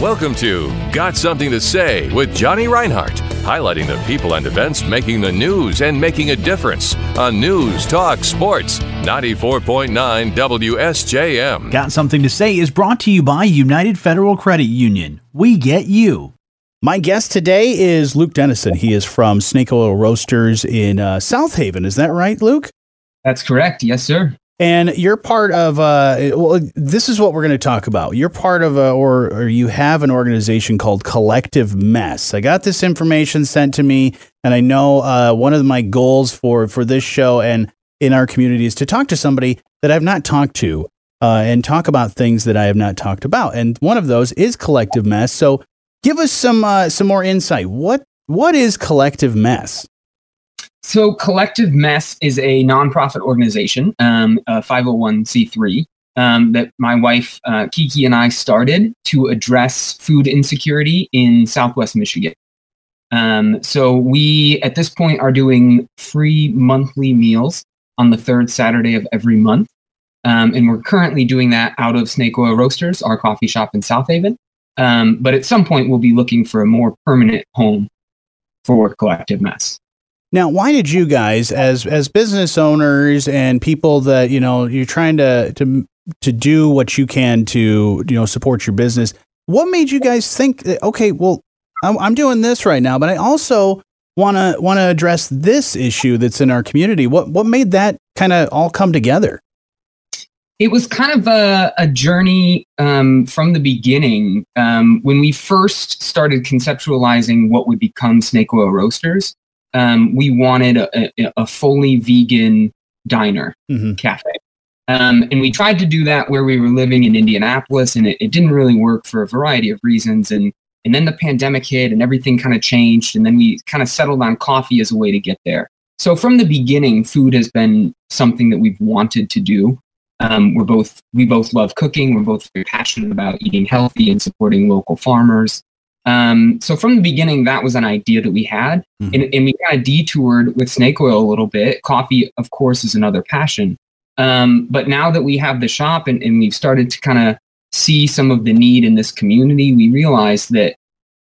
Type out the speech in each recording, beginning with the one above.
Welcome to Got Something to Say with Johnny Reinhardt, highlighting the people and events making the news and making a difference on News Talk Sports 94.9 WSJM. Got Something to Say is brought to you by United Federal Credit Union. We get you. My guest today is Luke Dennison. He is from Snake Oil Roasters in uh, South Haven. Is that right, Luke? That's correct. Yes, sir. And you're part of, uh, well, this is what we're going to talk about. You're part of, a, or, or you have an organization called Collective Mess. I got this information sent to me, and I know uh, one of my goals for, for this show and in our community is to talk to somebody that I've not talked to uh, and talk about things that I have not talked about. And one of those is Collective Mess. So give us some, uh, some more insight. What, what is Collective Mess? So, Collective Mess is a nonprofit organization, um, a 501c3, um, that my wife uh, Kiki and I started to address food insecurity in Southwest Michigan. Um, so, we at this point are doing free monthly meals on the third Saturday of every month. Um, and we're currently doing that out of Snake Oil Roasters, our coffee shop in South Haven. Um, but at some point, we'll be looking for a more permanent home for Collective Mess. Now, why did you guys, as as business owners and people that you know you're trying to to to do what you can to you know support your business, what made you guys think, that, okay, well, I'm, I'm doing this right now, but I also want to want to address this issue that's in our community. What what made that kind of all come together? It was kind of a, a journey um, from the beginning. Um, when we first started conceptualizing what would become Snake Oil Roasters, um, we wanted a, a, fully vegan diner mm-hmm. cafe. Um, and we tried to do that where we were living in Indianapolis, and it, it, didn't really work for a variety of reasons. And and then the pandemic hit, and everything kind of changed. And then we kind of settled on coffee as a way to get there. So from the beginning, food has been something that we've wanted to do. Um, we're both we both love cooking. We're both very passionate about eating healthy and supporting local farmers. Um, so from the beginning, that was an idea that we had, mm-hmm. and, and, we kind of detoured with snake oil a little bit. Coffee, of course, is another passion. Um, but now that we have the shop and, and we've started to kind of see some of the need in this community, we realize that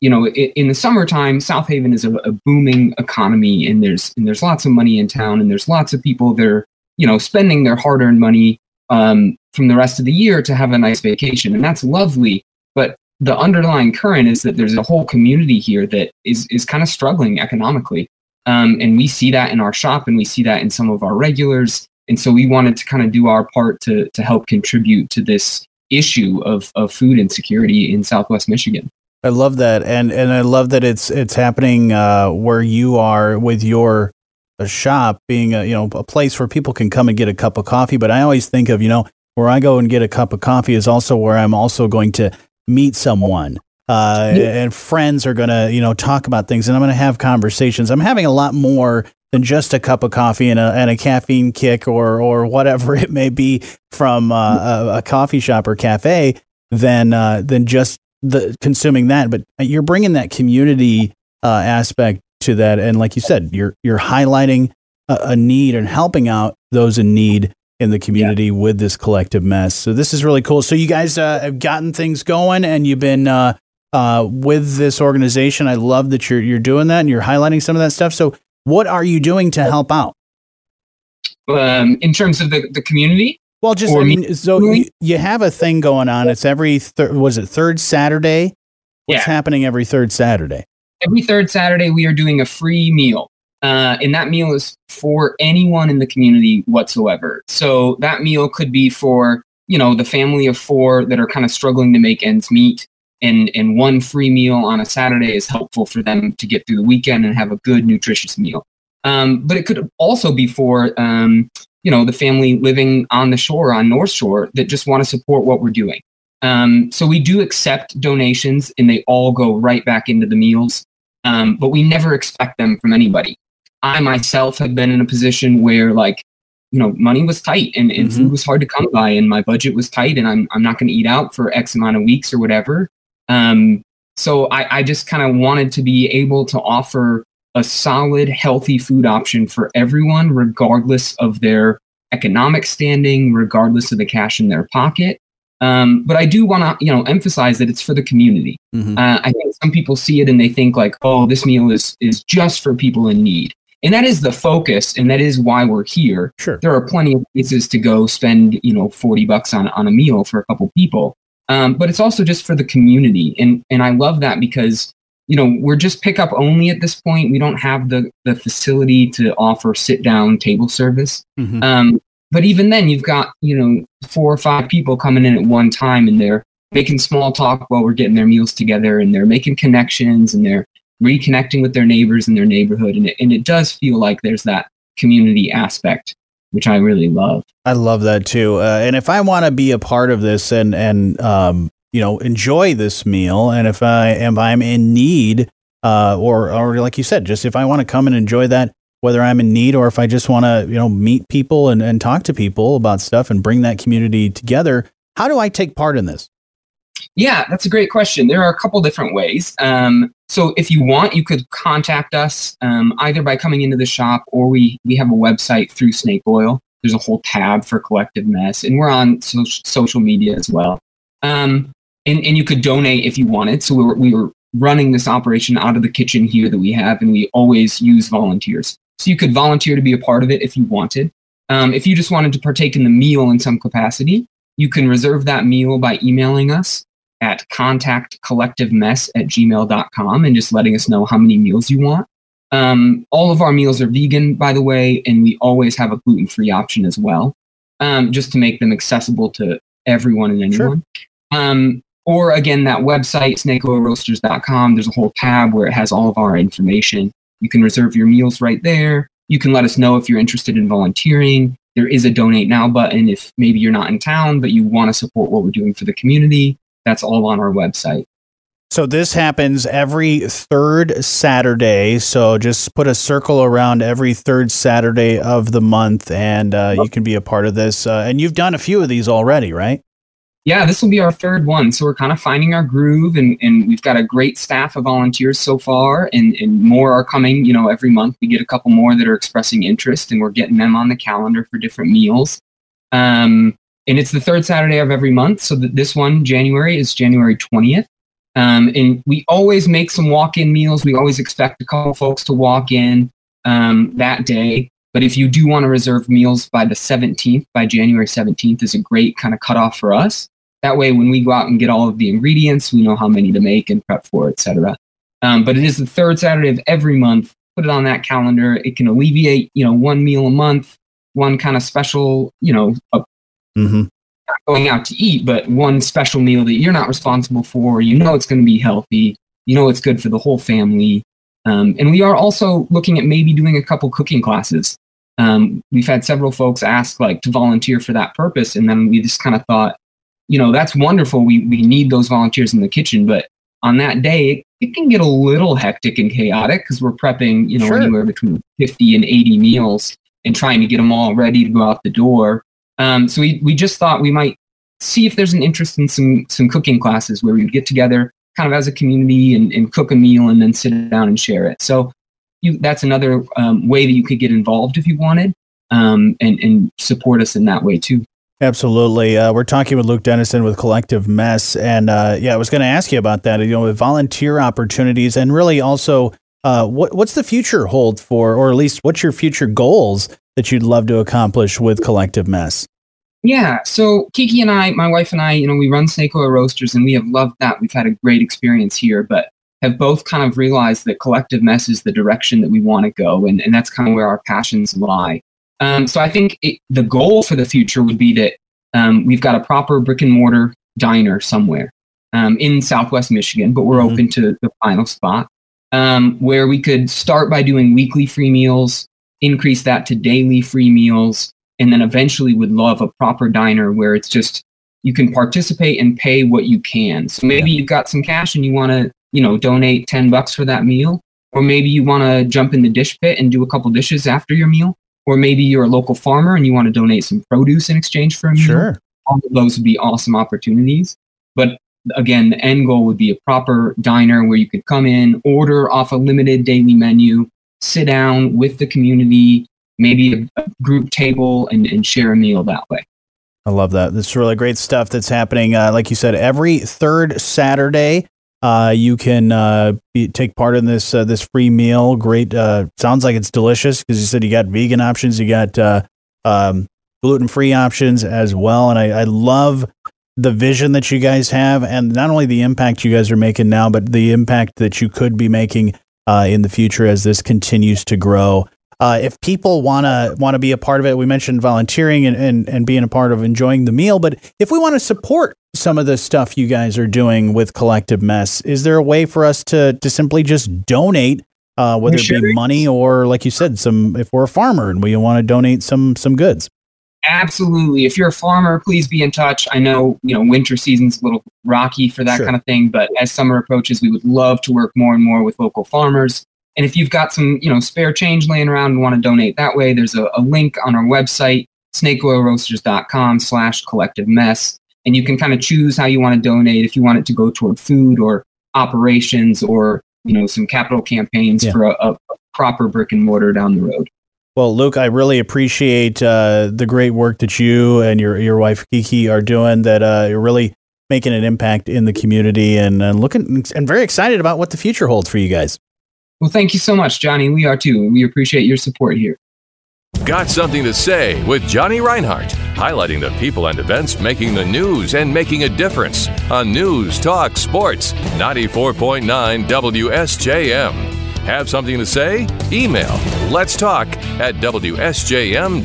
you know in, in the summertime, South Haven is a, a, booming economy, and there's and there's lots of money in town, and there's lots of people that are you know spending their hard-earned money um, from the rest of the year to have a nice vacation, and that's lovely. But the underlying current is that there's a whole community here that is is kind of struggling economically, um, and we see that in our shop, and we see that in some of our regulars, and so we wanted to kind of do our part to to help contribute to this issue of of food insecurity in Southwest Michigan. I love that, and and I love that it's it's happening uh, where you are with your a shop being a you know a place where people can come and get a cup of coffee. But I always think of you know where I go and get a cup of coffee is also where I'm also going to meet someone. Uh, and friends are going to, you know, talk about things and I'm going to have conversations. I'm having a lot more than just a cup of coffee and a, and a caffeine kick or, or whatever it may be from uh, a, a, coffee shop or cafe than, uh, than just the consuming that. But you're bringing that community uh, aspect to that. And like you said, you're, you're highlighting a, a need and helping out those in need in the community yeah. with this collective mess. So this is really cool. So you guys uh, have gotten things going, and you've been uh, uh, with this organization. I love that you're you're doing that and you're highlighting some of that stuff. So what are you doing to help out? Um, in terms of the, the community. Well, just I mean, so you, you, have a thing going on. It's every thir- was it third Saturday? What's yeah. happening every third Saturday? Every third Saturday, we are doing a free meal. Uh, and that meal is for anyone in the community whatsoever. So that meal could be for you know the family of four that are kind of struggling to make ends meet, and and one free meal on a Saturday is helpful for them to get through the weekend and have a good nutritious meal. Um, but it could also be for um, you know the family living on the shore on North Shore that just want to support what we're doing. Um, so we do accept donations, and they all go right back into the meals. Um, but we never expect them from anybody. I myself have been in a position where like, you know, money was tight and, and mm-hmm. food was hard to come by and my budget was tight and I'm, I'm not going to eat out for X amount of weeks or whatever. Um, so I, I just kind of wanted to be able to offer a solid, healthy food option for everyone, regardless of their economic standing, regardless of the cash in their pocket. Um, but I do want to, you know, emphasize that it's for the community. Mm-hmm. Uh, I think some people see it and they think like, oh, this meal is is just for people in need, and that is the focus, and that is why we're here. Sure, there are plenty of places to go spend, you know, forty bucks on on a meal for a couple people, um, but it's also just for the community, and and I love that because you know we're just pickup only at this point. We don't have the the facility to offer sit down table service. Mm-hmm. Um, but even then, you've got, you know, four or five people coming in at one time and they're making small talk while we're getting their meals together and they're making connections and they're reconnecting with their neighbors in their neighborhood. And it, and it does feel like there's that community aspect, which I really love. I love that too. Uh, and if I want to be a part of this and, and, um, you know, enjoy this meal, and if I am, I'm in need, uh, or, or like you said, just if I want to come and enjoy that, whether I'm in need or if I just want to, you know, meet people and, and talk to people about stuff and bring that community together. How do I take part in this? Yeah, that's a great question. There are a couple different ways. Um, so if you want, you could contact us um, either by coming into the shop or we we have a website through Snake Oil. There's a whole tab for Collective Mess, and we're on so- social media as well. Um, and, and you could donate if you wanted. So we were, we were running this operation out of the kitchen here that we have, and we always use volunteers. So you could volunteer to be a part of it if you wanted. Um, if you just wanted to partake in the meal in some capacity, you can reserve that meal by emailing us at contactcollectivemess at gmail.com and just letting us know how many meals you want. Um, all of our meals are vegan, by the way, and we always have a gluten free option as well, um, just to make them accessible to everyone and anyone. Sure. Um, or again, that website, snakeoilroasters.com, there's a whole tab where it has all of our information. You can reserve your meals right there. You can let us know if you're interested in volunteering. There is a donate now button if maybe you're not in town, but you want to support what we're doing for the community. That's all on our website. So this happens every third Saturday. So just put a circle around every third Saturday of the month, and uh, you can be a part of this. Uh, and you've done a few of these already, right? yeah, this will be our third one. So we're kind of finding our groove and, and we've got a great staff of volunteers so far and, and more are coming, you know, every month we get a couple more that are expressing interest and we're getting them on the calendar for different meals. Um, and it's the third Saturday of every month. So that this one, January, is January 20th. Um, and we always make some walk-in meals. We always expect a couple folks to walk in um, that day. But if you do want to reserve meals by the 17th, by January 17th is a great kind of cutoff for us. That way, when we go out and get all of the ingredients, we know how many to make and prep for, etc. Um, but it is the third Saturday of every month. Put it on that calendar. It can alleviate, you know, one meal a month, one kind of special, you know, mm-hmm. not going out to eat, but one special meal that you're not responsible for. You know, it's going to be healthy. You know, it's good for the whole family. Um, and we are also looking at maybe doing a couple cooking classes. Um, we've had several folks ask like to volunteer for that purpose, and then we just kind of thought, you know, that's wonderful. We, we need those volunteers in the kitchen, but on that day, it, it can get a little hectic and chaotic because we're prepping, you know, sure. anywhere between 50 and 80 meals and trying to get them all ready to go out the door. Um, so we, we just thought we might see if there's an interest in some, some cooking classes where we would get together kind of as a community and, and cook a meal and then sit down and share it. So you, that's another um, way that you could get involved if you wanted um, and, and support us in that way too. Absolutely. Uh, we're talking with Luke Dennison with Collective Mess. And uh, yeah, I was going to ask you about that, you know, volunteer opportunities and really also uh, what, what's the future hold for, or at least what's your future goals that you'd love to accomplish with Collective Mess? Yeah. So Kiki and I, my wife and I, you know, we run Snake Oil Roasters and we have loved that. We've had a great experience here, but have both kind of realized that Collective Mess is the direction that we want to go. And, and that's kind of where our passions lie. Um, so I think it, the goal for the future would be that um, we've got a proper brick and mortar diner somewhere um, in Southwest Michigan, but we're mm-hmm. open to the final spot um, where we could start by doing weekly free meals, increase that to daily free meals, and then eventually would love a proper diner where it's just you can participate and pay what you can. So maybe you've got some cash and you want to, you know, donate 10 bucks for that meal, or maybe you want to jump in the dish pit and do a couple dishes after your meal or maybe you're a local farmer and you want to donate some produce in exchange for a meal. Sure. All of those would be awesome opportunities. But again, the end goal would be a proper diner where you could come in, order off a limited daily menu, sit down with the community, maybe a, group table, and, and share a meal that way. I love that. This is really great stuff that's happening. Uh, like you said, every third Saturday, uh, you can uh, be, take part in this uh, this free meal. Great. Uh, sounds like it's delicious because you said you got vegan options, you got uh, um, gluten free options as well. And I, I love the vision that you guys have, and not only the impact you guys are making now, but the impact that you could be making in the future as this continues to grow. Uh, if people want to want to be a part of it, we mentioned volunteering and, and, and being a part of enjoying the meal. But if we want to support some of the stuff you guys are doing with Collective Mess, is there a way for us to to simply just donate, uh, whether it be money or, like you said, some if we're a farmer and we want to donate some some goods? Absolutely. If you're a farmer, please be in touch. I know you know winter season's a little rocky for that sure. kind of thing, but as summer approaches, we would love to work more and more with local farmers. And if you've got some, you know, spare change laying around and want to donate that way, there's a, a link on our website, snakeoilroasters.com slash collective mess. And you can kind of choose how you want to donate if you want it to go toward food or operations or, you know, some capital campaigns yeah. for a, a proper brick and mortar down the road. Well, Luke, I really appreciate uh, the great work that you and your your wife Kiki are doing. That uh, you're really making an impact in the community, and, and looking and very excited about what the future holds for you guys. Well, thank you so much, Johnny. We are too. We appreciate your support here. Got something to say with Johnny Reinhardt, highlighting the people and events making the news and making a difference on News Talk Sports 94.9 WSJM. Have something to say? Email let's talk at WSJM.com.